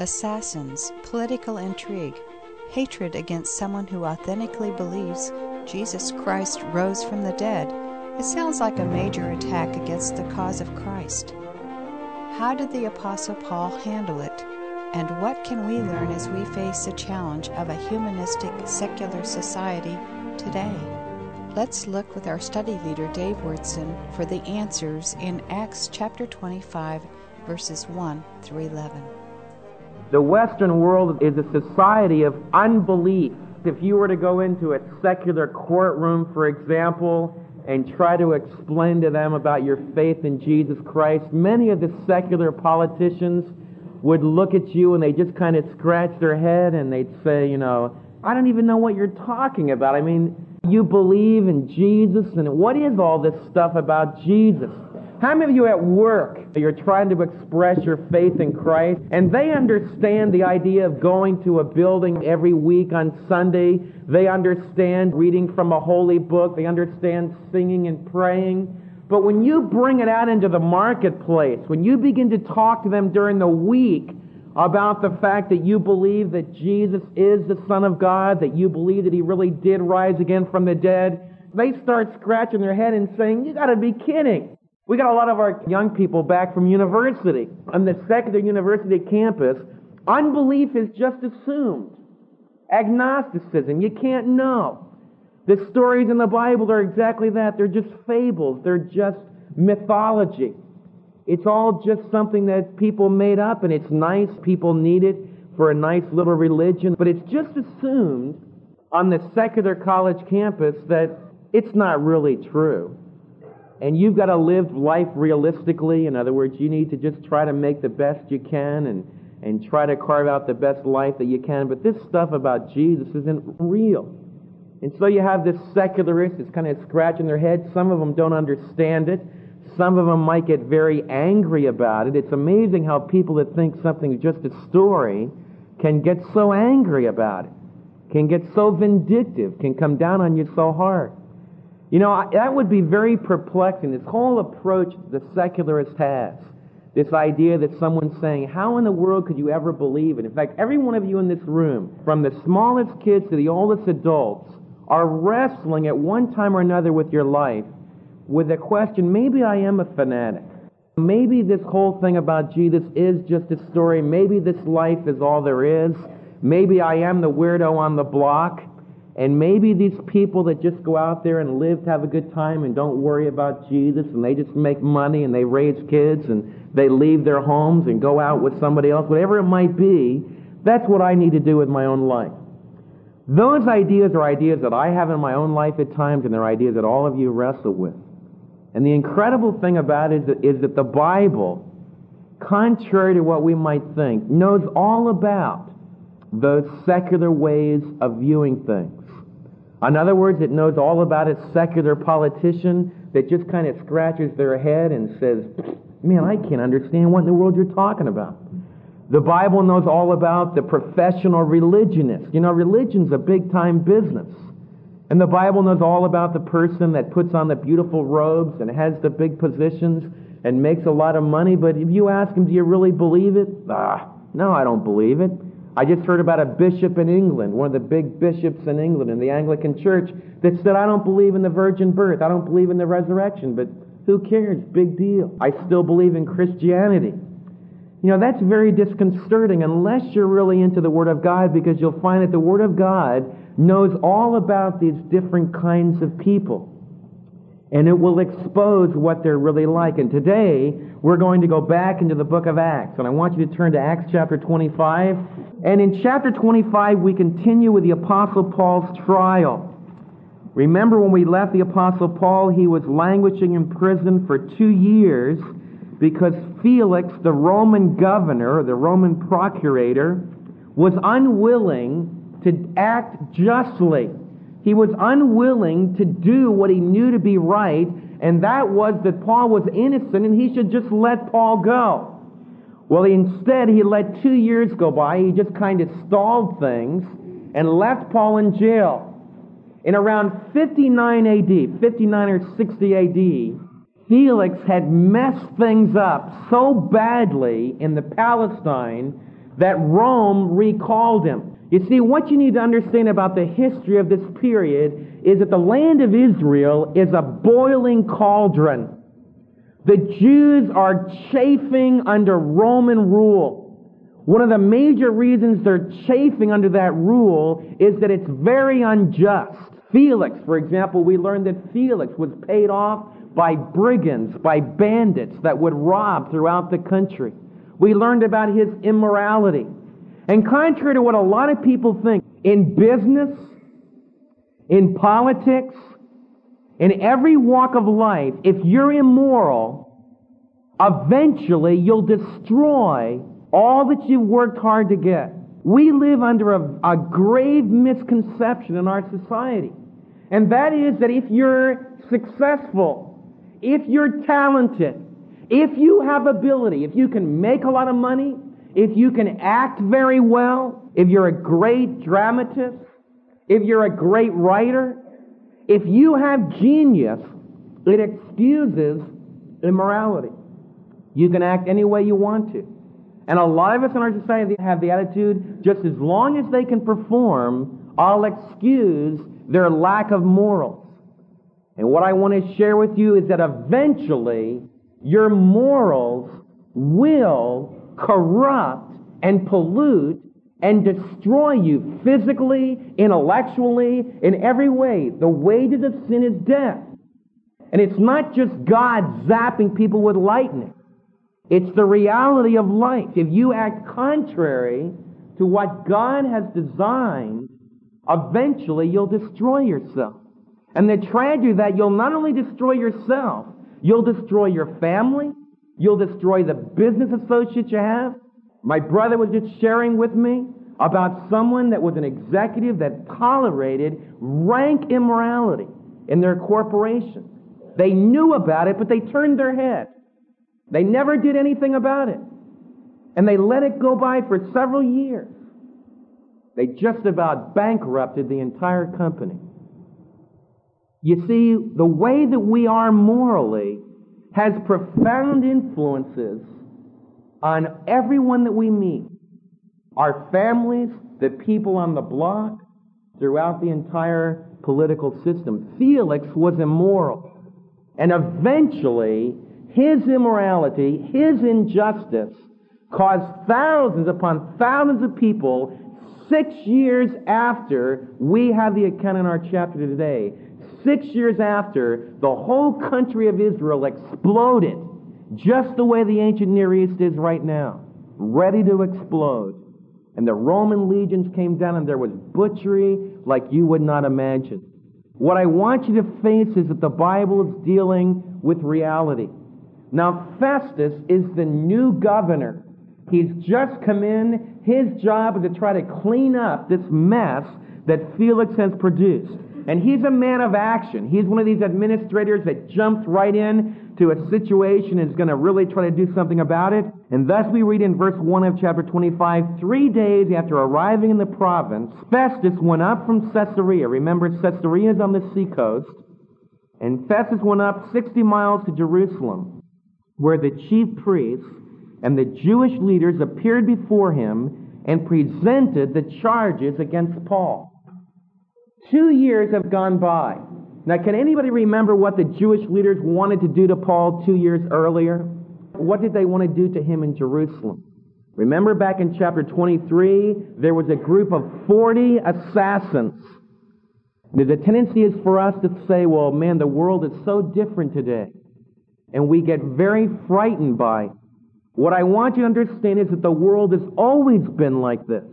assassins, political intrigue, hatred against someone who authentically believes Jesus Christ rose from the dead. It sounds like a major attack against the cause of Christ. How did the Apostle Paul handle it? And what can we learn as we face the challenge of a humanistic secular society today? Let's look with our study leader Dave Wyrtzen for the answers in Acts chapter 25, verses 1 through 11. The Western world is a society of unbelief. If you were to go into a secular courtroom, for example, and try to explain to them about your faith in Jesus Christ, many of the secular politicians would look at you and they just kind of scratch their head and they'd say, you know, I don't even know what you're talking about. I mean, you believe in Jesus, and what is all this stuff about Jesus? How many of you at work, you're trying to express your faith in Christ, and they understand the idea of going to a building every week on Sunday? They understand reading from a holy book. They understand singing and praying. But when you bring it out into the marketplace, when you begin to talk to them during the week about the fact that you believe that Jesus is the Son of God, that you believe that He really did rise again from the dead, they start scratching their head and saying, You gotta be kidding. We got a lot of our young people back from university. On the secular university campus, unbelief is just assumed. Agnosticism, you can't know. The stories in the Bible are exactly that. They're just fables. They're just mythology. It's all just something that people made up and it's nice. People need it for a nice little religion. But it's just assumed on the secular college campus that it's not really true. And you've got to live life realistically. In other words, you need to just try to make the best you can and, and try to carve out the best life that you can. But this stuff about Jesus isn't real. And so you have this secularist that's kind of scratching their head. Some of them don't understand it. Some of them might get very angry about it. It's amazing how people that think something is just a story can get so angry about it, can get so vindictive, can come down on you so hard. You know, that would be very perplexing. This whole approach the secularist has, this idea that someone's saying, How in the world could you ever believe it? In fact, every one of you in this room, from the smallest kids to the oldest adults, are wrestling at one time or another with your life with the question maybe I am a fanatic. Maybe this whole thing about Jesus is just a story. Maybe this life is all there is. Maybe I am the weirdo on the block. And maybe these people that just go out there and live to have a good time and don't worry about Jesus and they just make money and they raise kids and they leave their homes and go out with somebody else, whatever it might be, that's what I need to do with my own life. Those ideas are ideas that I have in my own life at times, and they're ideas that all of you wrestle with. And the incredible thing about it is that, is that the Bible, contrary to what we might think, knows all about those secular ways of viewing things. In other words, it knows all about a secular politician that just kind of scratches their head and says, Man, I can't understand what in the world you're talking about. The Bible knows all about the professional religionist. You know, religion's a big time business. And the Bible knows all about the person that puts on the beautiful robes and has the big positions and makes a lot of money. But if you ask him, do you really believe it? Ah, no, I don't believe it. I just heard about a bishop in England, one of the big bishops in England in the Anglican Church, that said, I don't believe in the virgin birth. I don't believe in the resurrection. But who cares? Big deal. I still believe in Christianity. You know, that's very disconcerting unless you're really into the Word of God because you'll find that the Word of God knows all about these different kinds of people. And it will expose what they're really like. And today, we're going to go back into the book of Acts. And I want you to turn to Acts chapter 25. And in chapter 25, we continue with the Apostle Paul's trial. Remember when we left the Apostle Paul, he was languishing in prison for two years because Felix, the Roman governor, the Roman procurator, was unwilling to act justly. He was unwilling to do what he knew to be right, and that was that Paul was innocent and he should just let Paul go. Well, instead, he let two years go by. He just kind of stalled things and left Paul in jail. In around 59 AD, 59 or 60 AD, Felix had messed things up so badly in the Palestine that Rome recalled him. You see, what you need to understand about the history of this period is that the land of Israel is a boiling cauldron. The Jews are chafing under Roman rule. One of the major reasons they're chafing under that rule is that it's very unjust. Felix, for example, we learned that Felix was paid off by brigands, by bandits that would rob throughout the country. We learned about his immorality. And contrary to what a lot of people think, in business, in politics, in every walk of life, if you're immoral, eventually you'll destroy all that you've worked hard to get. We live under a, a grave misconception in our society. And that is that if you're successful, if you're talented, if you have ability, if you can make a lot of money, if you can act very well, if you're a great dramatist, if you're a great writer, if you have genius, it excuses immorality. You can act any way you want to. And a lot of us in our society have the attitude just as long as they can perform, I'll excuse their lack of morals. And what I want to share with you is that eventually your morals will corrupt and pollute and destroy you physically, intellectually, in every way. The wages of sin is death. And it's not just God zapping people with lightning. It's the reality of life. If you act contrary to what God has designed, eventually you'll destroy yourself. And the tragedy that you'll not only destroy yourself, you'll destroy your family, you'll destroy the business associates you have. My brother was just sharing with me about someone that was an executive that tolerated rank immorality in their corporation. They knew about it, but they turned their head. They never did anything about it. And they let it go by for several years. They just about bankrupted the entire company. You see, the way that we are morally has profound influences on everyone that we meet. Our families, the people on the block, throughout the entire political system. Felix was immoral. And eventually, his immorality, his injustice, caused thousands upon thousands of people six years after we have the account in our chapter today. Six years after, the whole country of Israel exploded just the way the ancient Near East is right now, ready to explode. And the Roman legions came down and there was butchery like you would not imagine. What I want you to face is that the Bible is dealing with reality. Now, Festus is the new governor. He's just come in. His job is to try to clean up this mess that Felix has produced. And he's a man of action. He's one of these administrators that jumps right in to a situation and is going to really try to do something about it. And thus we read in verse 1 of chapter 25, three days after arriving in the province, Festus went up from Caesarea. Remember, Caesarea is on the seacoast. And Festus went up 60 miles to Jerusalem where the chief priests and the Jewish leaders appeared before him and presented the charges against Paul. Two years have gone by. Now, can anybody remember what the Jewish leaders wanted to do to Paul two years earlier? What did they want to do to him in Jerusalem? Remember back in chapter 23, there was a group of 40 assassins. the tendency is for us to say, well, man, the world is so different today and we get very frightened by. What I want you to understand is that the world has always been like this.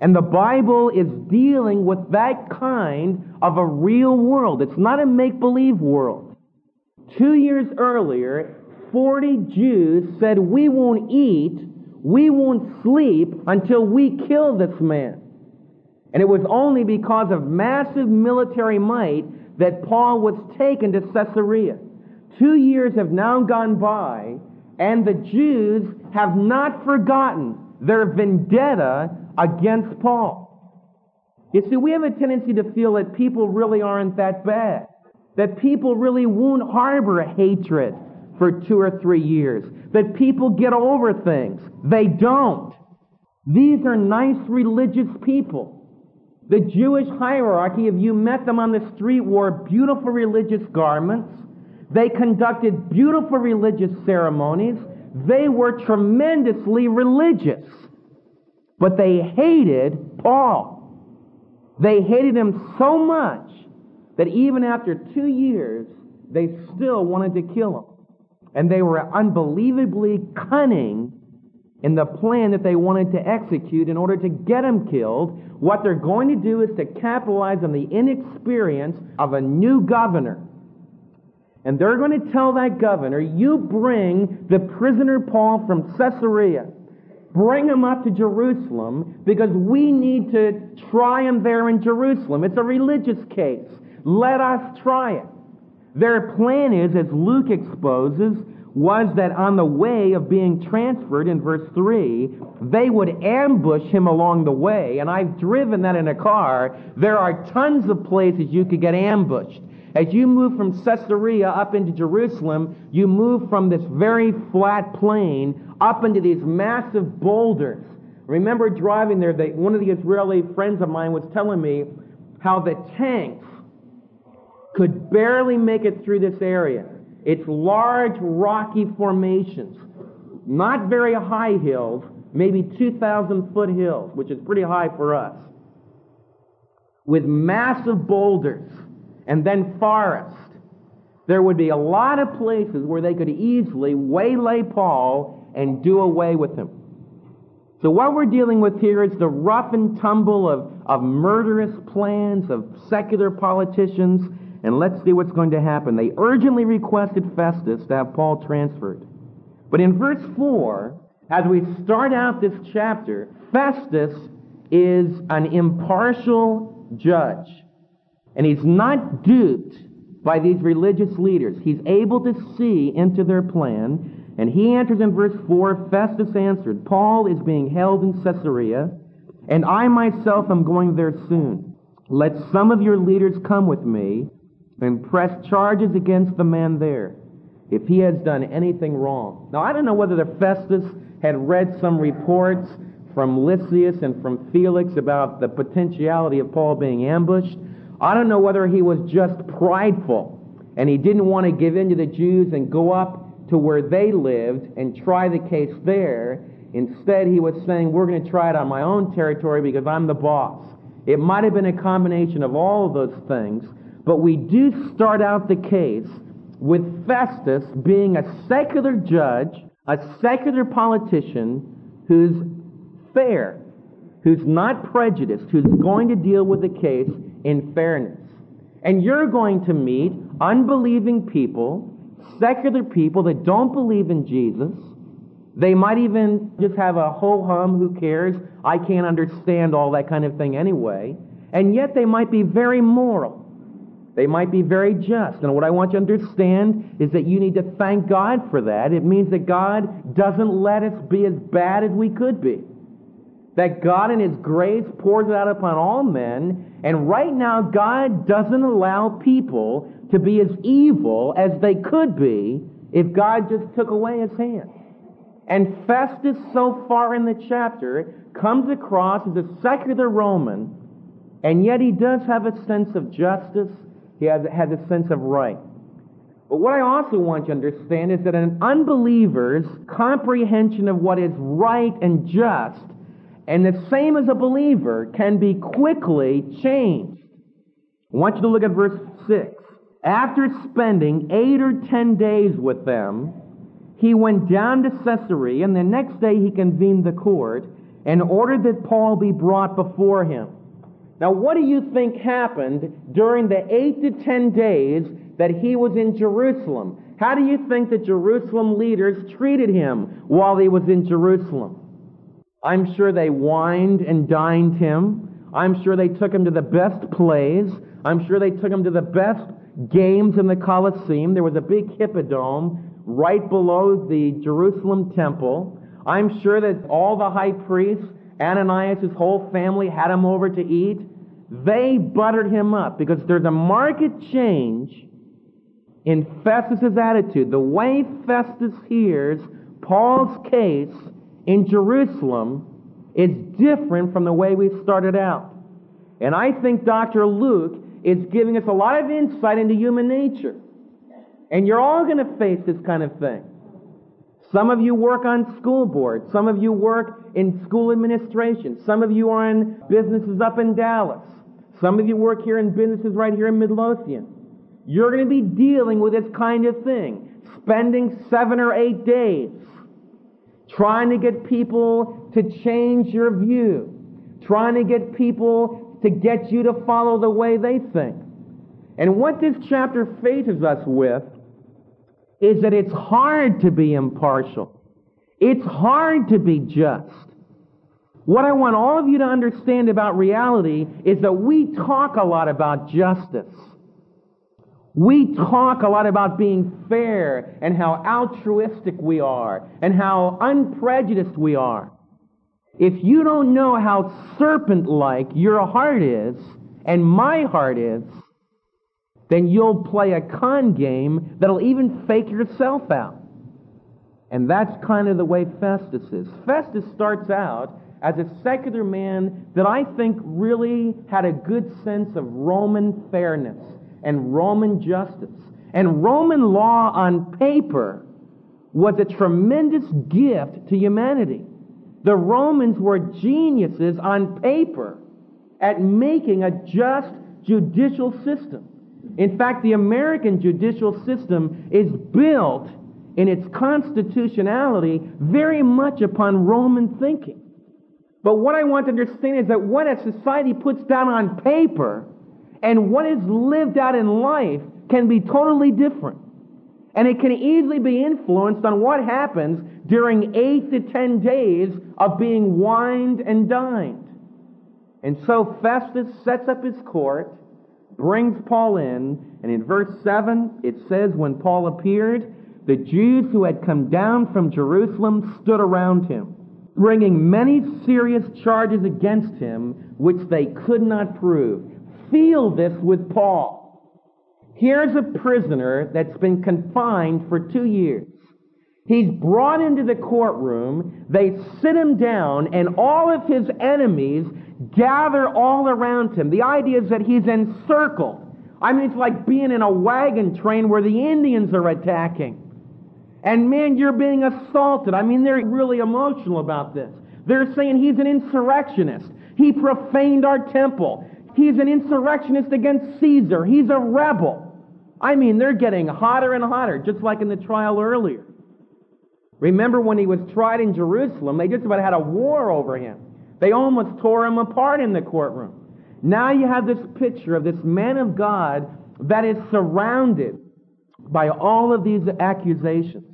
And the Bible is dealing with that kind of a real world. It's not a make believe world. Two years earlier, 40 Jews said, We won't eat, we won't sleep until we kill this man. And it was only because of massive military might that Paul was taken to Caesarea. Two years have now gone by, and the Jews have not forgotten their vendetta against Paul. You see, we have a tendency to feel that people really aren't that bad. That people really won't harbor hatred for two or three years. That people get over things. They don't. These are nice religious people. The Jewish hierarchy, if you met them on the street, wore beautiful religious garments. They conducted beautiful religious ceremonies. They were tremendously religious. But they hated Paul. They hated him so much that even after two years, they still wanted to kill him. And they were unbelievably cunning in the plan that they wanted to execute in order to get him killed. What they're going to do is to capitalize on the inexperience of a new governor. And they're going to tell that governor, you bring the prisoner Paul from Caesarea. Bring him up to Jerusalem because we need to try him there in Jerusalem. It's a religious case. Let us try it. Their plan is, as Luke exposes, was that on the way of being transferred in verse 3, they would ambush him along the way. And I've driven that in a car. There are tons of places you could get ambushed. As you move from Caesarea up into Jerusalem, you move from this very flat plain up into these massive boulders. Remember driving there, they, one of the Israeli friends of mine was telling me how the tanks could barely make it through this area. It's large, rocky formations, not very high hills, maybe 2,000 foot hills, which is pretty high for us, with massive boulders and then forest. There would be a lot of places where they could easily waylay Paul and do away with him. So what we're dealing with here is the rough and tumble of, of murderous plans of secular politicians and let's see what's going to happen. They urgently requested Festus to have Paul transferred. But in verse 4, as we start out this chapter, Festus is an impartial judge. And he's not duped by these religious leaders. He's able to see into their plan. And he answers in verse 4 Festus answered, Paul is being held in Caesarea, and I myself am going there soon. Let some of your leaders come with me and press charges against the man there if he has done anything wrong. Now, I don't know whether the Festus had read some reports from Lysias and from Felix about the potentiality of Paul being ambushed. I don't know whether he was just prideful and he didn't want to give in to the Jews and go up to where they lived and try the case there. Instead, he was saying, We're going to try it on my own territory because I'm the boss. It might have been a combination of all of those things. But we do start out the case with Festus being a secular judge, a secular politician who's fair, who's not prejudiced, who's going to deal with the case in fairness. And you're going to meet unbelieving people, secular people that don't believe in Jesus. They might even just have a ho hum, who cares? I can't understand all that kind of thing anyway. And yet they might be very moral. They might be very just. And what I want you to understand is that you need to thank God for that. It means that God doesn't let us be as bad as we could be. That God in His grace pours it out upon all men. And right now, God doesn't allow people to be as evil as they could be if God just took away His hand. And Festus, so far in the chapter, comes across as a secular Roman, and yet he does have a sense of justice he has, has a sense of right. But what I also want you to understand is that an unbeliever's comprehension of what is right and just, and the same as a believer, can be quickly changed. I want you to look at verse 6. After spending eight or ten days with them, he went down to Caesarea, and the next day he convened the court and ordered that Paul be brought before him. Now, what do you think happened during the eight to ten days that he was in Jerusalem? How do you think the Jerusalem leaders treated him while he was in Jerusalem? I'm sure they wined and dined him. I'm sure they took him to the best plays. I'm sure they took him to the best games in the Colosseum. There was a big hippodrome right below the Jerusalem temple. I'm sure that all the high priests Ananias, his whole family had him over to eat. They buttered him up because there's a market change in Festus's attitude. The way Festus hears Paul's case in Jerusalem is different from the way we started out. And I think Dr. Luke is giving us a lot of insight into human nature. And you're all going to face this kind of thing. Some of you work on school boards. Some of you work in school administration. Some of you are in businesses up in Dallas. Some of you work here in businesses right here in Midlothian. You're going to be dealing with this kind of thing. Spending seven or eight days trying to get people to change your view. Trying to get people to get you to follow the way they think. And what this chapter faces us with is that it's hard to be impartial. It's hard to be just. What I want all of you to understand about reality is that we talk a lot about justice. We talk a lot about being fair and how altruistic we are and how unprejudiced we are. If you don't know how serpent like your heart is and my heart is, then you'll play a con game that'll even fake yourself out. And that's kind of the way Festus is. Festus starts out as a secular man that I think really had a good sense of Roman fairness and Roman justice. And Roman law on paper was a tremendous gift to humanity. The Romans were geniuses on paper at making a just judicial system. In fact, the American judicial system is built in its constitutionality very much upon Roman thinking. But what I want to understand is that what a society puts down on paper and what is lived out in life can be totally different. And it can easily be influenced on what happens during eight to ten days of being wined and dined. And so Festus sets up his court brings Paul in, and in verse 7 it says, When Paul appeared, the Jews who had come down from Jerusalem stood around him, bringing many serious charges against him, which they could not prove. Feel this with Paul. Here's a prisoner that's been confined for two years. He's brought into the courtroom, they sit him down, and all of his enemies gather all around him. The idea is that he's encircled. I mean, it's like being in a wagon train where the Indians are attacking. And man, you're being assaulted. I mean, they're really emotional about this. They're saying he's an insurrectionist. He profaned our temple. He's an insurrectionist against Caesar. He's a rebel. I mean, they're getting hotter and hotter, just like in the trial earlier. Remember when he was tried in Jerusalem, they just about had a war over him. They almost tore him apart in the courtroom. Now you have this picture of this man of God that is surrounded by all of these accusations.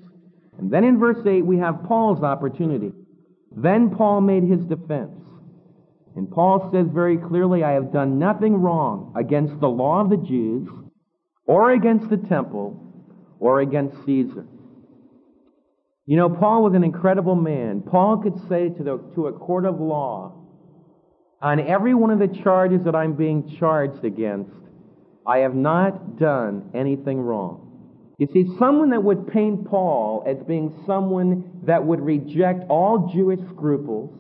And then in verse 8, we have Paul's opportunity. Then Paul made his defense. And Paul says very clearly, I have done nothing wrong against the law of the Jews, or against the temple, or against Caesar. You know, Paul was an incredible man. Paul could say to, the, to a court of law, on every one of the charges that I'm being charged against, I have not done anything wrong. You see, someone that would paint Paul as being someone that would reject all Jewish scruples,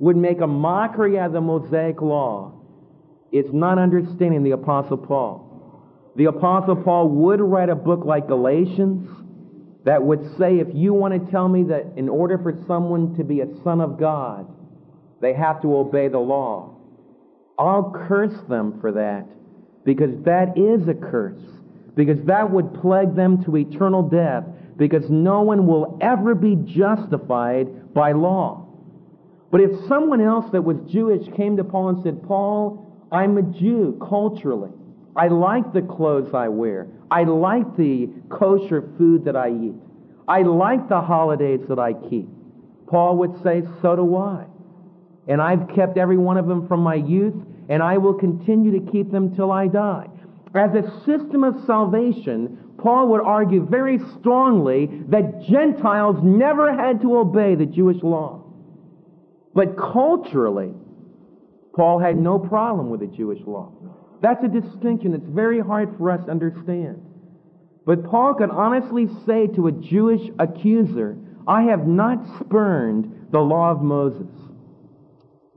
would make a mockery of the Mosaic law, it's not understanding the Apostle Paul. The Apostle Paul would write a book like Galatians, that would say, if you want to tell me that in order for someone to be a son of God, they have to obey the law, I'll curse them for that because that is a curse. Because that would plague them to eternal death because no one will ever be justified by law. But if someone else that was Jewish came to Paul and said, Paul, I'm a Jew culturally. I like the clothes I wear. I like the kosher food that I eat. I like the holidays that I keep. Paul would say, so do I. And I've kept every one of them from my youth, and I will continue to keep them till I die. As a system of salvation, Paul would argue very strongly that Gentiles never had to obey the Jewish law. But culturally, Paul had no problem with the Jewish law. That's a distinction that's very hard for us to understand. But Paul could honestly say to a Jewish accuser, I have not spurned the law of Moses.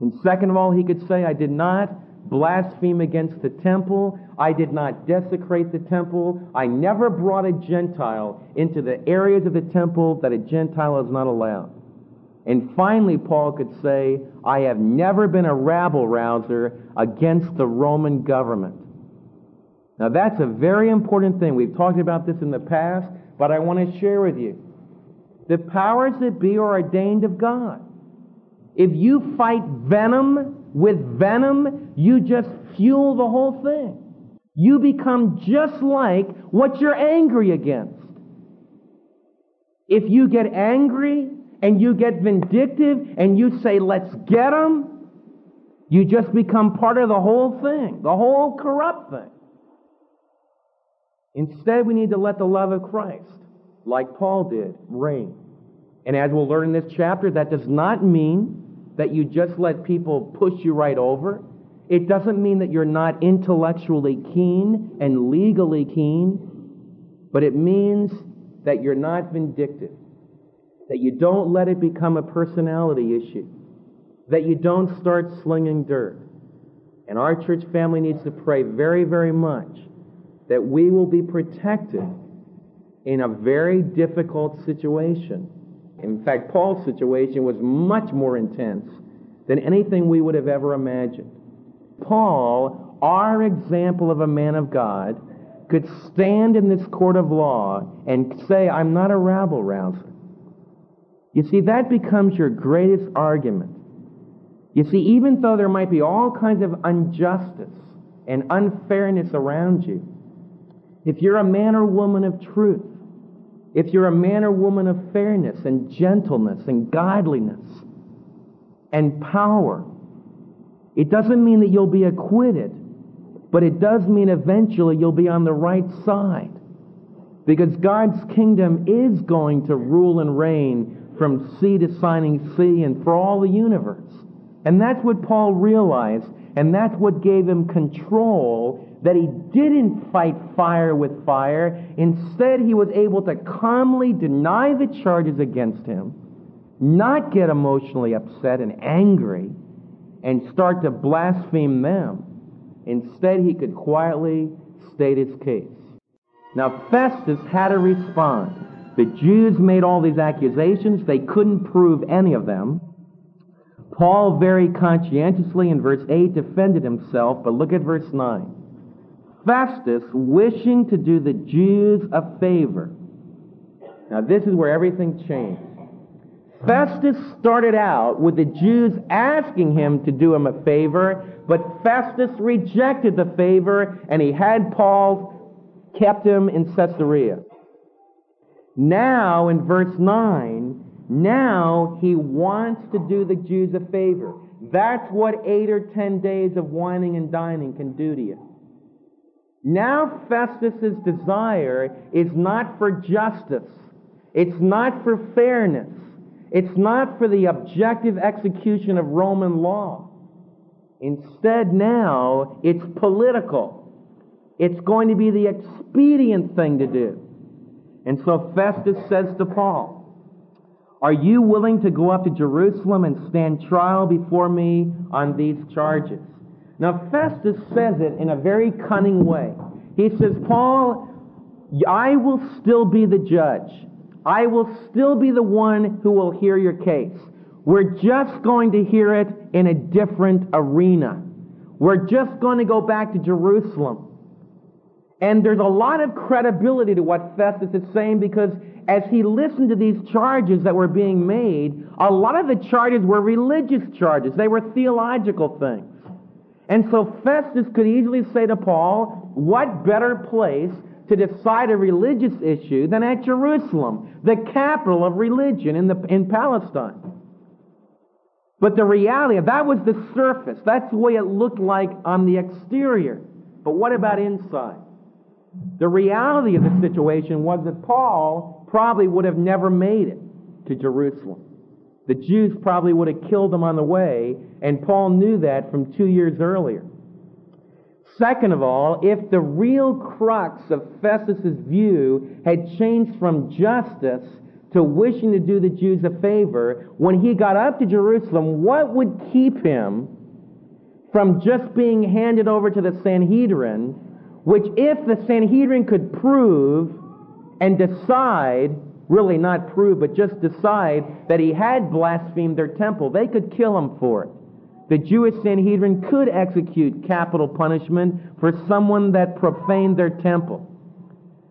And second of all, he could say, I did not blaspheme against the temple. I did not desecrate the temple. I never brought a Gentile into the areas of the temple that a Gentile is not allowed. And finally, Paul could say, I have never been a rabble rouser against the Roman government. Now, that's a very important thing. We've talked about this in the past, but I want to share with you. The powers that be are ordained of God. If you fight venom with venom, you just fuel the whole thing. You become just like what you're angry against. If you get angry and you get vindictive and you say, let's get them, you just become part of the whole thing, the whole corrupt thing. Instead, we need to let the love of Christ, like Paul did, reign. And as we'll learn in this chapter, that does not mean that you just let people push you right over. It doesn't mean that you're not intellectually keen and legally keen, but it means that you're not vindictive, that you don't let it become a personality issue, that you don't start slinging dirt. And our church family needs to pray very, very much that we will be protected in a very difficult situation. In fact, Paul's situation was much more intense than anything we would have ever imagined. Paul, our example of a man of God, could stand in this court of law and say, I'm not a rabble rouser. You see, that becomes your greatest argument. You see, even though there might be all kinds of injustice and unfairness around you, if you're a man or woman of truth, if you're a man or woman of fairness and gentleness and godliness and power, it doesn't mean that you'll be acquitted, but it does mean eventually you'll be on the right side. Because God's kingdom is going to rule and reign from sea to shining sea and for all the universe. And that's what Paul realized, and that's what gave him control that he didn't fight fire with fire. Instead, he was able to calmly deny the charges against him, not get emotionally upset and angry, and start to blaspheme them. Instead, he could quietly state his case. Now, Festus had to respond. The Jews made all these accusations. They couldn't prove any of them. Paul very conscientiously in verse 8 defended himself, but look at verse 9. Festus, wishing to do the Jews a favor. Now, this is where everything changed. Festus started out with the Jews asking him to do him a favor, but Festus rejected the favor and he had Paul kept him in Caesarea. Now, in verse 9, now he wants to do the Jews a favor. That's what eight or ten days of wining and dining can do to you. Now Festus's desire is not for justice. It's not for fairness. It's not for the objective execution of Roman law. Instead, now it's political. It's going to be the expedient thing to do. And so Festus says to Paul, Are you willing to go up to Jerusalem and stand trial before me on these charges? Now, Festus says it in a very cunning way. He says, Paul, I will still be the judge. I will still be the one who will hear your case. We're just going to hear it in a different arena. We're just going to go back to Jerusalem. And there's a lot of credibility to what Festus is saying because as he listened to these charges that were being made, a lot of the charges were religious charges. They were theological things. And so Festus could easily say to Paul, what better place to decide a religious issue than at Jerusalem, the capital of religion in, the, in Palestine? But the reality, that was the surface. That's the way it looked like on the exterior. But what about inside? The reality of the situation was that Paul probably would have never made it to Jerusalem. The Jews probably would have killed him on the way, and Paul knew that from two years earlier. Second of all, if the real crux of Festus's view had changed from justice to wishing to do the Jews a favor, when he got up to Jerusalem, what would keep him from just being handed over to the Sanhedrin, which if the Sanhedrin could prove and decide, really not prove, but just decide that he had blasphemed their temple, they could kill him for it. The Jewish Sanhedrin could execute capital punishment for someone that profaned their temple.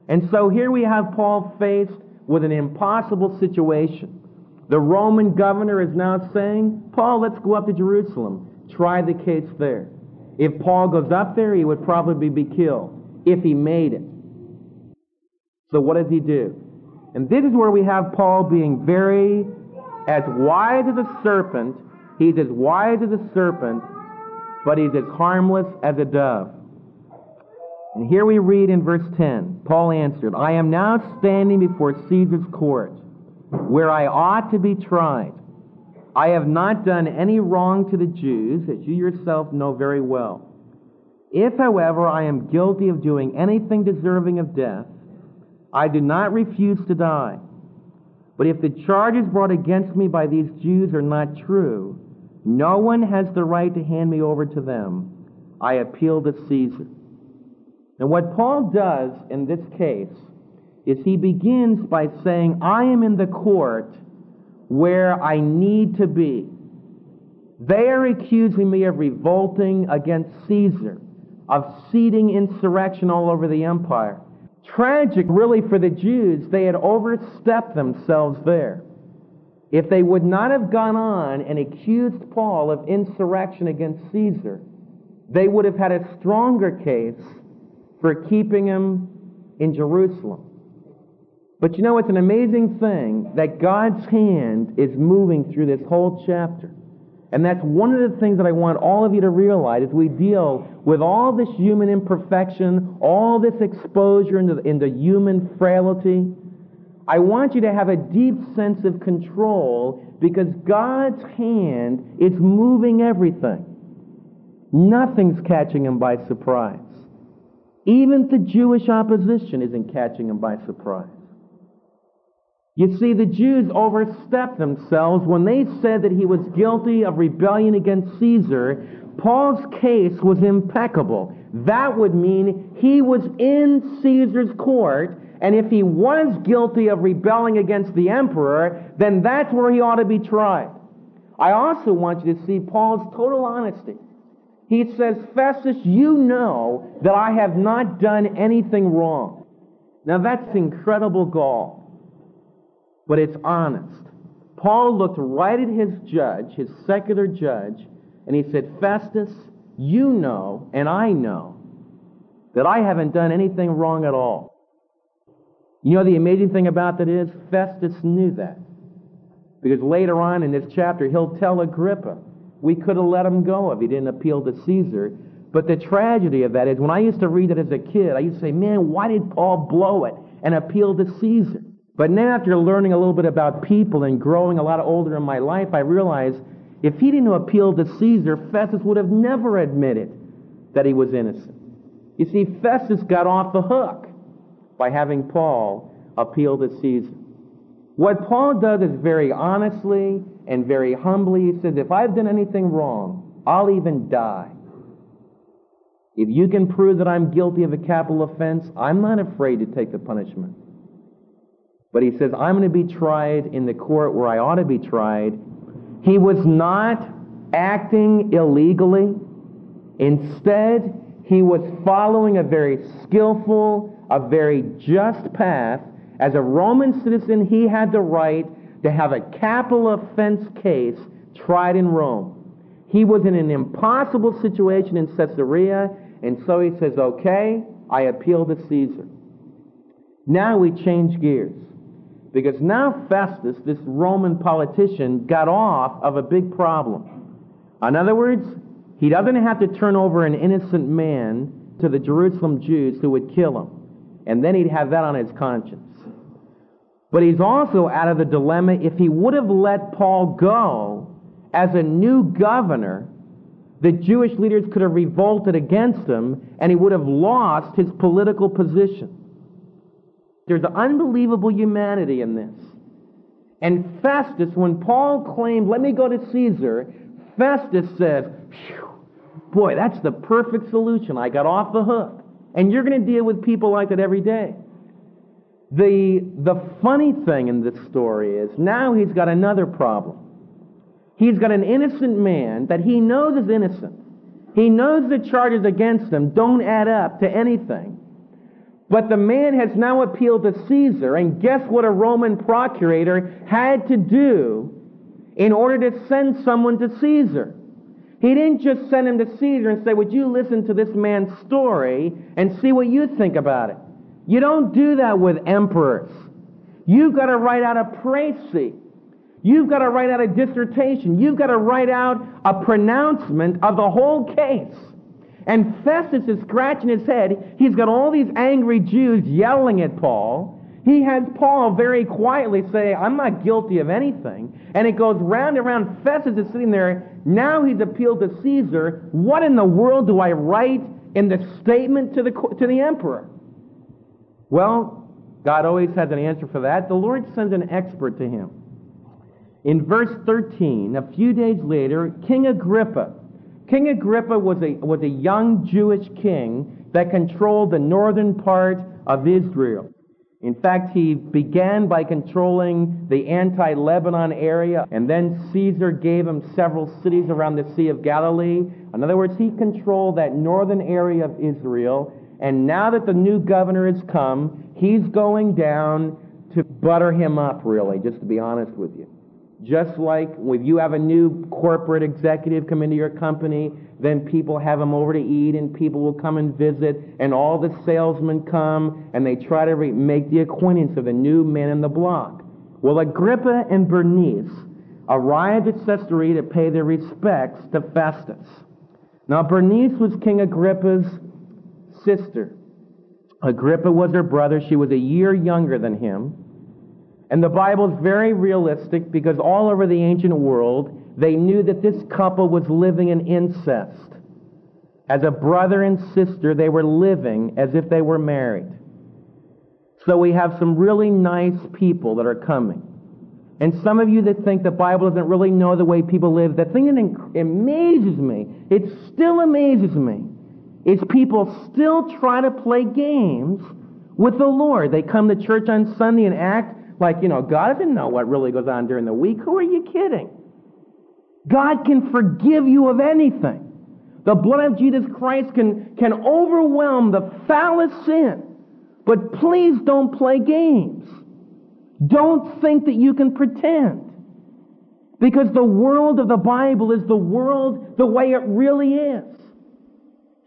And so here we have Paul faced with an impossible situation. The Roman governor is now saying, Paul, let's go up to Jerusalem. Try the case there. If Paul goes up there, he would probably be killed if he made it. So what does he do? And this is where we have Paul being very as wise as a serpent. He's as wise as a serpent, but he's as harmless as a dove. And here we read in verse 10 Paul answered, I am now standing before Caesar's court, where I ought to be tried. I have not done any wrong to the Jews, as you yourself know very well. If, however, I am guilty of doing anything deserving of death, I do not refuse to die. But if the charges brought against me by these Jews are not true, no one has the right to hand me over to them. I appeal to Caesar. And what Paul does in this case is he begins by saying, I am in the court where I need to be. They are accusing me of revolting against Caesar, of seeding insurrection all over the empire. Tragic, really, for the Jews, they had overstepped themselves there. If they would not have gone on and accused Paul of insurrection against Caesar, they would have had a stronger case for keeping him in Jerusalem. But you know, it's an amazing thing that God's hand is moving through this whole chapter. And that's one of the things that I want all of you to realize as we deal with all this human imperfection, all this exposure into, into human frailty. I want you to have a deep sense of control because God's hand is moving everything. Nothing's catching him by surprise. Even the Jewish opposition isn't catching him by surprise. You see, the Jews overstepped themselves when they said that he was guilty of rebellion against Caesar. Paul's case was impeccable. That would mean he was in Caesar's court, and if he was guilty of rebelling against the emperor, then that's where he ought to be tried. I also want you to see Paul's total honesty. He says, Festus, you know that I have not done anything wrong. Now that's incredible gall but it's honest. Paul looked right at his judge, his secular judge, and he said, Festus, you know, and I know, that I haven't done anything wrong at all. You know, the amazing thing about that is, Festus knew that. Because later on in this chapter, he'll tell Agrippa, we could have let him go if he didn't appeal to Caesar. But the tragedy of that is, when I used to read it as a kid, I used to say, man, why did Paul blow it and appeal to Caesar? But now, after learning a little bit about people and growing a lot older in my life, I realize if he didn't appeal to Caesar, Festus would have never admitted that he was innocent. You see, Festus got off the hook by having Paul appeal to Caesar. What Paul does is very honestly and very humbly, he says, if I've done anything wrong, I'll even die. If you can prove that I'm guilty of a capital offense, I'm not afraid to take the punishment. But he says, I'm going to be tried in the court where I ought to be tried. He was not acting illegally. Instead, he was following a very skillful, a very just path. As a Roman citizen, he had the right to have a capital offense case tried in Rome. He was in an impossible situation in Caesarea, and so he says, okay, I appeal to Caesar. Now we change gears. Because now Festus, this Roman politician, got off of a big problem. In other words, he doesn't have to turn over an innocent man to the Jerusalem Jews who would kill him. And then he'd have that on his conscience. But he's also out of the dilemma if he would have let Paul go as a new governor, the Jewish leaders could have revolted against him and he would have lost his political position. There's unbelievable humanity in this. And Festus, when Paul claimed, let me go to Caesar, Festus says, boy, that's the perfect solution. I got off the hook. And you're going to deal with people like that every day. The, the funny thing in this story is now he's got another problem. He's got an innocent man that he knows is innocent. He knows the charges against him don't add up to anything. But the man has now appealed to Caesar, and guess what a Roman procurator had to do in order to send someone to Caesar? He didn't just send him to Caesar and say, Would you listen to this man's story and see what you think about it? You don't do that with emperors. You've got to write out a précis. You've got to write out a dissertation. You've got to write out a pronouncement of the whole case. And Festus is scratching his head. He's got all these angry Jews yelling at Paul. He has Paul very quietly say, I'm not guilty of anything. And it goes round and round. Festus is sitting there. Now he's appealed to Caesar. What in the world do I write in the statement to the, to the emperor? Well, God always has an answer for that. The Lord sends an expert to him. In verse 13, a few days later, King Agrippa, King Agrippa was a, was a young Jewish king that controlled the northern part of Israel. In fact, he began by controlling the anti Lebanon area, and then Caesar gave him several cities around the Sea of Galilee. In other words, he controlled that northern area of Israel. And now that the new governor has come, he's going down to butter him up, really, just to be honest with you. Just like when you have a new corporate executive come into your company, then people have them over to eat and people will come and visit and all the salesmen come and they try to re- make the acquaintance of the new man in the block. Well, Agrippa and Bernice arrived at Caesarea to pay their respects to Festus. Now, Bernice was King Agrippa's sister. Agrippa was her brother. She was a year younger than him. And the Bible is very realistic because all over the ancient world, they knew that this couple was living in incest. As a brother and sister, they were living as if they were married. So we have some really nice people that are coming. And some of you that think the Bible doesn't really know the way people live, the thing that amazes me, it still amazes me, is people still try to play games with the Lord. They come to church on Sunday and act like, you know, God doesn't know what really goes on during the week. Who are you kidding? God can forgive you of anything. The blood of Jesus Christ can, can overwhelm the foulest sin. But please don't play games. Don't think that you can pretend. Because the world of the Bible is the world the way it really is.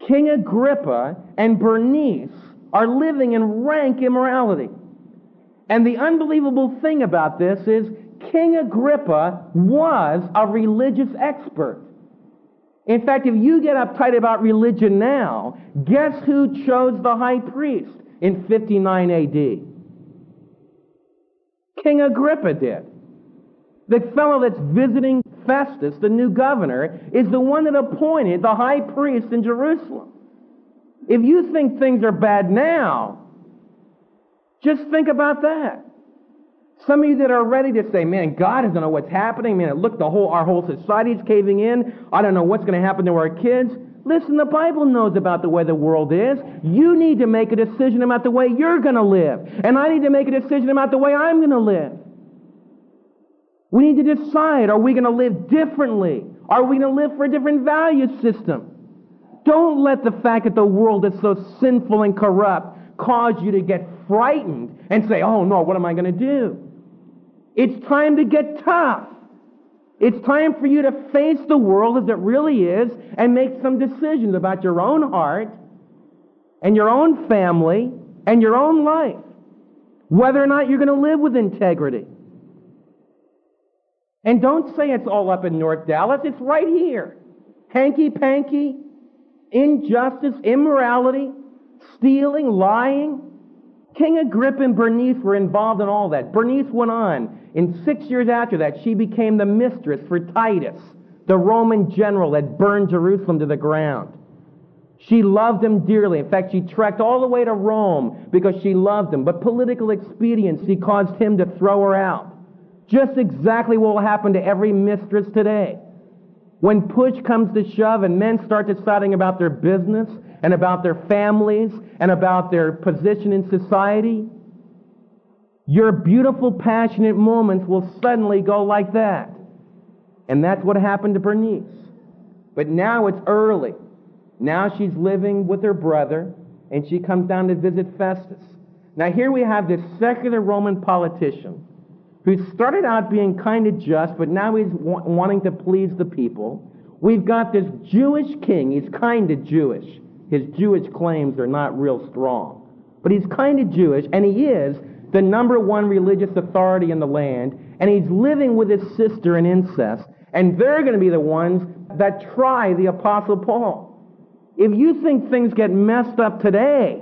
King Agrippa and Bernice are living in rank immorality. And the unbelievable thing about this is King Agrippa was a religious expert. In fact, if you get uptight about religion now, guess who chose the high priest in 59 AD? King Agrippa did. The fellow that's visiting Festus, the new governor, is the one that appointed the high priest in Jerusalem. If you think things are bad now, just think about that. Some of you that are ready to say, man, God doesn't know what's happening. Man, look, the whole, our whole society's caving in. I don't know what's going to happen to our kids. Listen, the Bible knows about the way the world is. You need to make a decision about the way you're going to live. And I need to make a decision about the way I'm going to live. We need to decide, are we going to live differently? Are we going to live for a different value system? Don't let the fact that the world is so sinful and corrupt cause you to get frightened and say, oh no, what am I going to do? It's time to get tough. It's time for you to face the world as it really is and make some decisions about your own heart and your own family and your own life. Whether or not you're going to live with integrity. And don't say it's all up in North Dallas. It's right here. Hanky panky, injustice, immorality, stealing, lying. King Agrippa and Bernice were involved in all that. Bernice went on. In six years after that, she became the mistress for Titus, the Roman general that burned Jerusalem to the ground. She loved him dearly. In fact, she trekked all the way to Rome because she loved him. But political expediency caused him to throw her out. Just exactly what will happen to every mistress today. When push comes to shove and men start deciding about their business and about their families and about their position in society, your beautiful, passionate moments will suddenly go like that. And that's what happened to Bernice. But now it's early. Now she's living with her brother, and she comes down to visit Festus. Now, here we have this secular Roman politician who started out being kind of just, but now he's wa- wanting to please the people. We've got this Jewish king. He's kind of Jewish. His Jewish claims are not real strong. But he's kind of Jewish, and he is the number one religious authority in the land, and he's living with his sister in incest, and they're going to be the ones that try the Apostle Paul. If you think things get messed up today,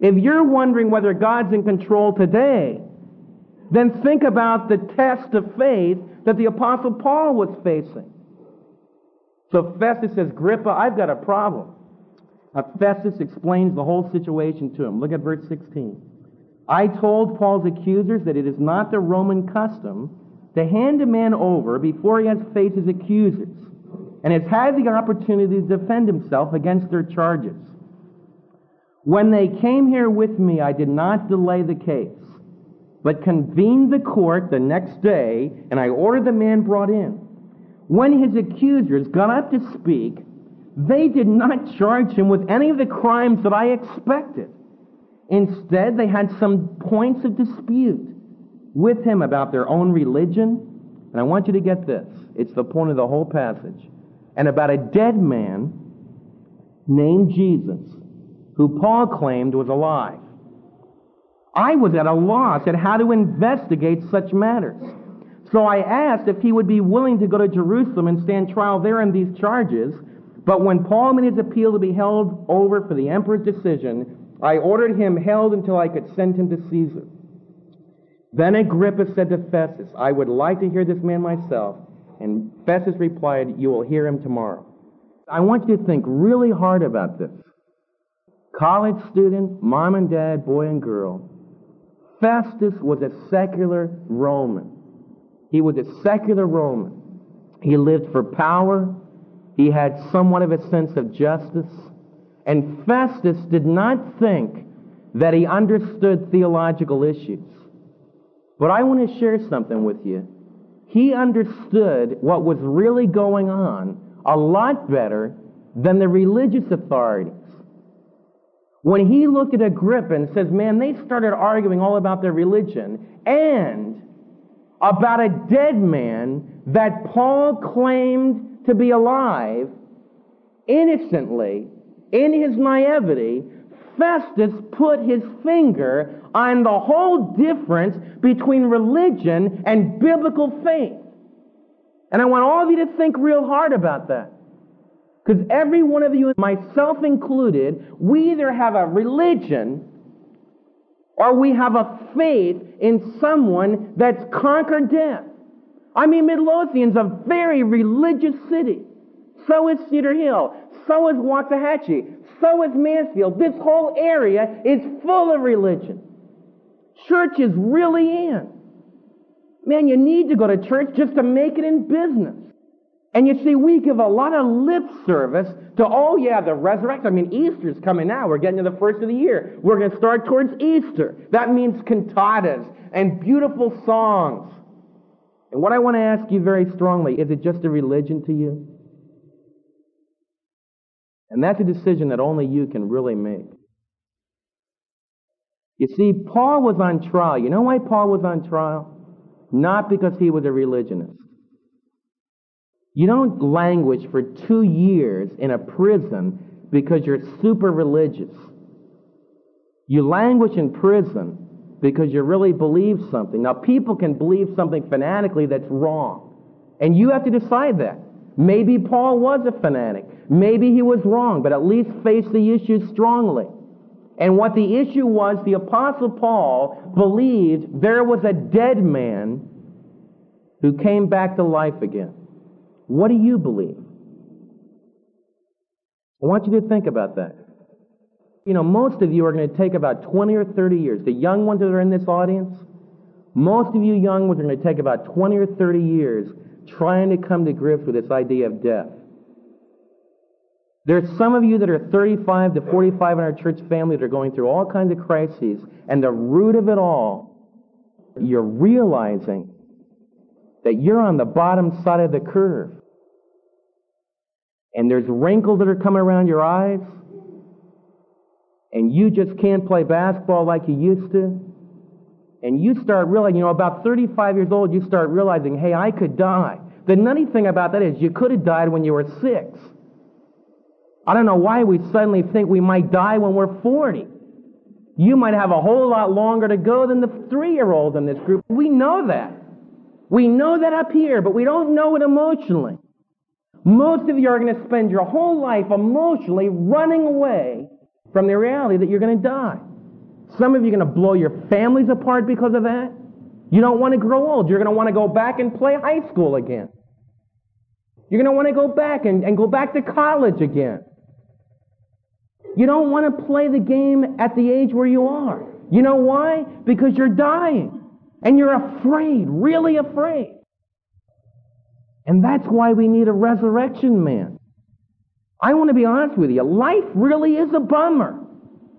if you're wondering whether God's in control today, then think about the test of faith that the Apostle Paul was facing. So Festus says, Agrippa, I've got a problem. Uh, Festus explains the whole situation to him. Look at verse 16. I told Paul's accusers that it is not the Roman custom to hand a man over before he has faced his accusers and has had the opportunity to defend himself against their charges. When they came here with me, I did not delay the case but convened the court the next day, and I ordered the man brought in. When his accusers got up to speak, they did not charge him with any of the crimes that I expected. Instead, they had some points of dispute with him about their own religion. And I want you to get this. It's the point of the whole passage. And about a dead man named Jesus, who Paul claimed was alive. I was at a loss at how to investigate such matters. So I asked if he would be willing to go to Jerusalem and stand trial there in these charges. But when Paul made his appeal to be held over for the emperor's decision, I ordered him held until I could send him to Caesar. Then Agrippa said to Festus, I would like to hear this man myself. And Festus replied, You will hear him tomorrow. I want you to think really hard about this. College student, mom and dad, boy and girl, Festus was a secular Roman. He was a secular Roman. He lived for power. He had somewhat of a sense of justice. And Festus did not think that he understood theological issues. But I want to share something with you. He understood what was really going on a lot better than the religious authorities. When he looked at Agrippa and says, man, they started arguing all about their religion and about a dead man that Paul claimed to be alive innocently in his naivety, Festus put his finger on the whole difference between religion and biblical faith. And I want all of you to think real hard about that. Because every one of you, myself included, we either have a religion or we have a faith in someone that's conquered death. I mean, Midlothian's a very religious city. So is Cedar Hill. So is Waxahachie. So is Mansfield. This whole area is full of religion. Church is really in. Man, you need to go to church just to make it in business. And you see, we give a lot of lip service to, oh yeah, the resurrection. I mean, Easter's coming now. We're getting to the first of the year. We're going to start towards Easter. That means cantatas and beautiful songs. And what I want to ask you very strongly, is it just a religion to you? And that's a decision that only you can really make. You see, Paul was on trial. You know why Paul was on trial? Not because he was a religionist. You don't languish for two years in a prison because you're super religious. You languish in prison because you really believe something. Now, people can believe something fanatically that's wrong. And you have to decide that. Maybe Paul was a fanatic. Maybe he was wrong, but at least face the issue strongly. And what the issue was, the Apostle Paul believed there was a dead man who came back to life again. What do you believe? I want you to think about that. You know, most of you are going to take about 20 or 30 years. The young ones that are in this audience, Most of you young ones are going to take about 20 or 30 years trying to come to grips with this idea of death. There's some of you that are 35 to 45 in our church family that are going through all kinds of crises, and the root of it all, you're realizing that you're on the bottom side of the curve. And there's wrinkles that are coming around your eyes, and you just can't play basketball like you used to. And you start realizing, you know, about 35 years old, you start realizing, hey, I could die. The nutty thing about that is you could have died when you were six. I don't know why we suddenly think we might die when we're 40. You might have a whole lot longer to go than the three year old in this group. We know that. We know that up here, but we don't know it emotionally. Most of you are going to spend your whole life emotionally running away from the reality that you're going to die. Some of you are going to blow your families apart because of that. You don't want to grow old. You're going to want to go back and play high school again. You're going to want to go back and, and go back to college again. You don't want to play the game at the age where you are. You know why? Because you're dying. And you're afraid, really afraid. And that's why we need a resurrection man. I want to be honest with you. Life really is a bummer.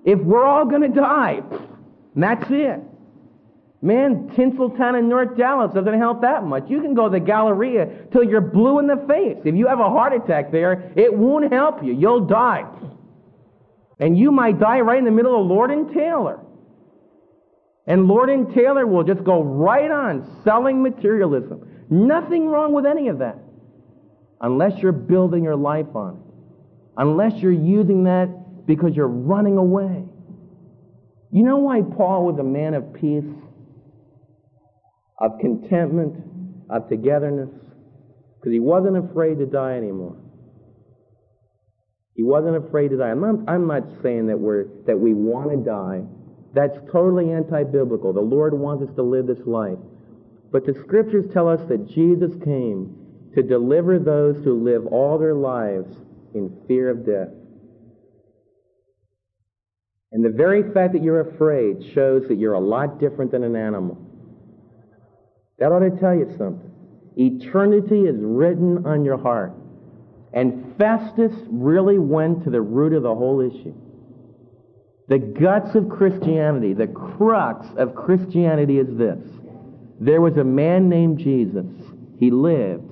If we're all going to die, that's it. Man, Tinseltown in North Dallas doesn't help that much. You can go to the Galleria till you're blue in the face. If you have a heart attack there, it won't help you. You'll die. And you might die right in the middle of Lord and Taylor. And Lord and Taylor will just go right on selling materialism. Nothing wrong with any of that. Unless you're building your life on it. Unless you're using that because you're running away. You know why Paul was a man of peace, of contentment, of togetherness? Because he wasn't afraid to die anymore. He wasn't afraid to die. I'm not, I'm not saying that, we're, that we want to die. That's totally anti-biblical. The Lord wants us to live this life. But the scriptures tell us that Jesus came to deliver those who live all their lives in fear of death. And the very fact that you're afraid shows that you're a lot different than an animal. That ought to tell you something. Eternity is written on your heart. And Festus really went to the root of the whole issue. The guts of Christianity, the crux of Christianity is this. There was a man named Jesus. He lived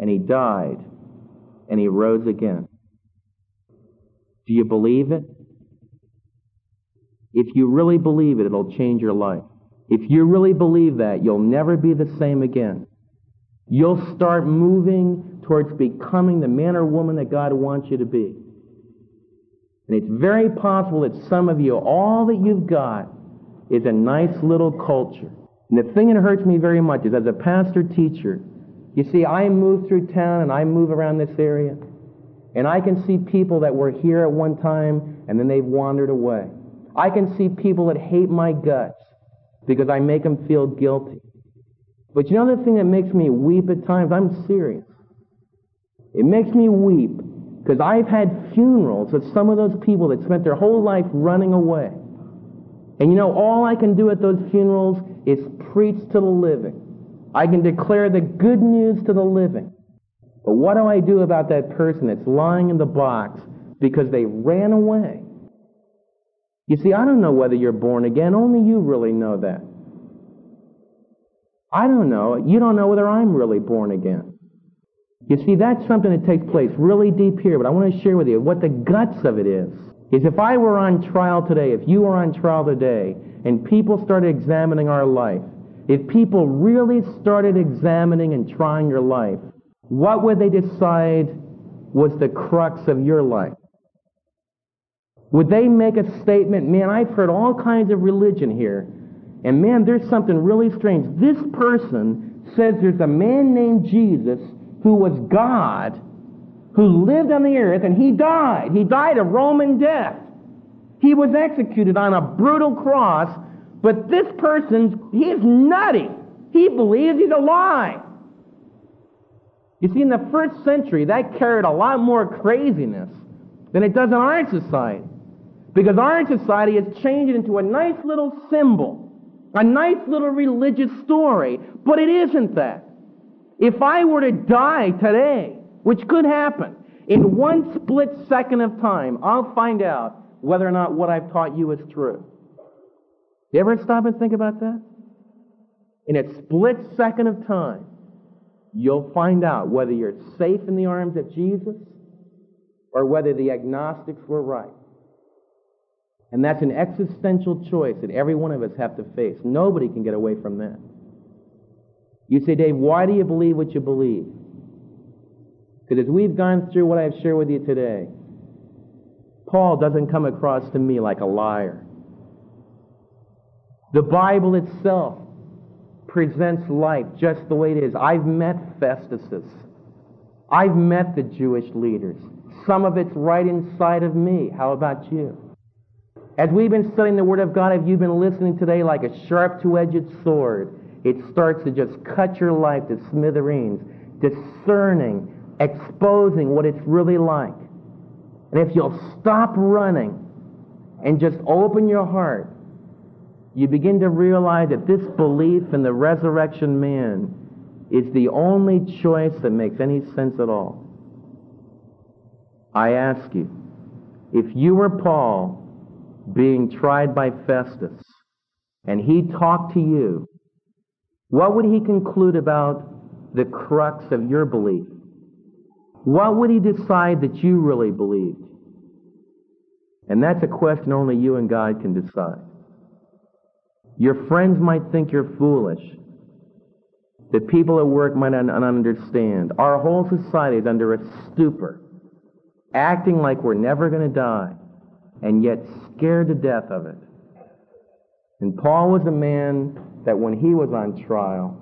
and he died and he rose again. Do you believe it? If you really believe it, it'll change your life. If you really believe that, you'll never be the same again. You'll start moving towards becoming the man or woman that God wants you to be. And it's very possible that some of you, all that you've got is a nice little culture. And the thing that hurts me very much is as a pastor teacher, you see, I move through town and I move around this area, and I can see people that were here at one time and then they've wandered away. I can see people that hate my guts because I make them feel guilty. But you know the thing that makes me weep at times? I'm serious. It makes me weep because I've had funerals of some of those people that spent their whole life running away. And you know, all I can do at those funerals is preach to the living. I can declare the good news to the living. But what do I do about that person that's lying in the box because they ran away? You see, I don't know whether you're born again. Only you really know that. I don't know. You don't know whether I'm really born again. You see, that's something that takes place really deep here, but I want to share with you what the guts of it is. Is if I were on trial today, if you were on trial today, and people started examining our life, if people really started examining and trying your life, what would they decide was the crux of your life? Would they make a statement, man, I've heard all kinds of religion here, and man, there's something really strange. This person says there's a man named Jesus who was God, who lived on the earth, and he died. He died a Roman death. He was executed on a brutal cross, but this person, he's nutty. He believes he's alive. You see, in the first century, that carried a lot more craziness than it does in our society. Because our society has changed it into a nice little symbol A nice little religious story, but it isn't that. If I were to die today, which could happen, in one split second of time, I'll find out whether or not what I've taught you is true. You ever stop and think about that? In a split second of time, you'll find out whether you're safe in the arms of Jesus or whether the agnostics were right. And that's an existential choice that every one of us have to face. Nobody can get away from that. You say, Dave, why do you believe what you believe? Because as we've gone through what I've shared with you today, Paul doesn't come across to me like a liar. The Bible itself presents life just the way it is. I've met Festus. I've met the Jewish leaders. Some of it's right inside of me. How about you? As we've been studying the Word of God, have you been listening today like a sharp two-edged sword? It starts to just cut your life to smithereens, discerning, exposing what it's really like. And if you'll stop running and just open your heart, you begin to realize that this belief in the resurrection man is the only choice that makes any sense at all. I ask you, if you were Paul being tried by Festus and he talked to you, what would he conclude about the crux of your belief? What would he decide that you really believed? And that's a question only you and God can decide. Your friends might think you're foolish. The people at work might not understand. Our whole society is under a stupor, acting like we're never going to die, and yet scared to death of it. And Paul was a man that when he was on trial,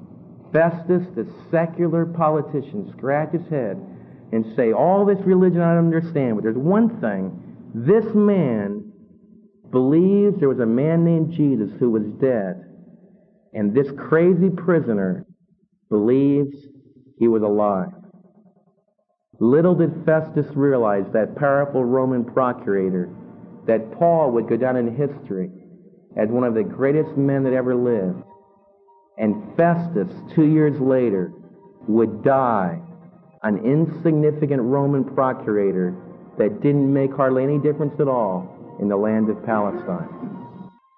Festus, the secular politician, scratched his head and say, All this religion I understand, but there's one thing. This man believes there was a man named Jesus who was dead, and this crazy prisoner believes he was alive. Little did Festus realize, that powerful Roman procurator, that Paul would go down in history as one of the greatest men that ever lived. And Festus, two years later, would die an insignificant Roman procurator that didn't make hardly any difference at all in the land of Palestine.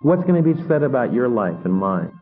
What's going to be said about your life and mine?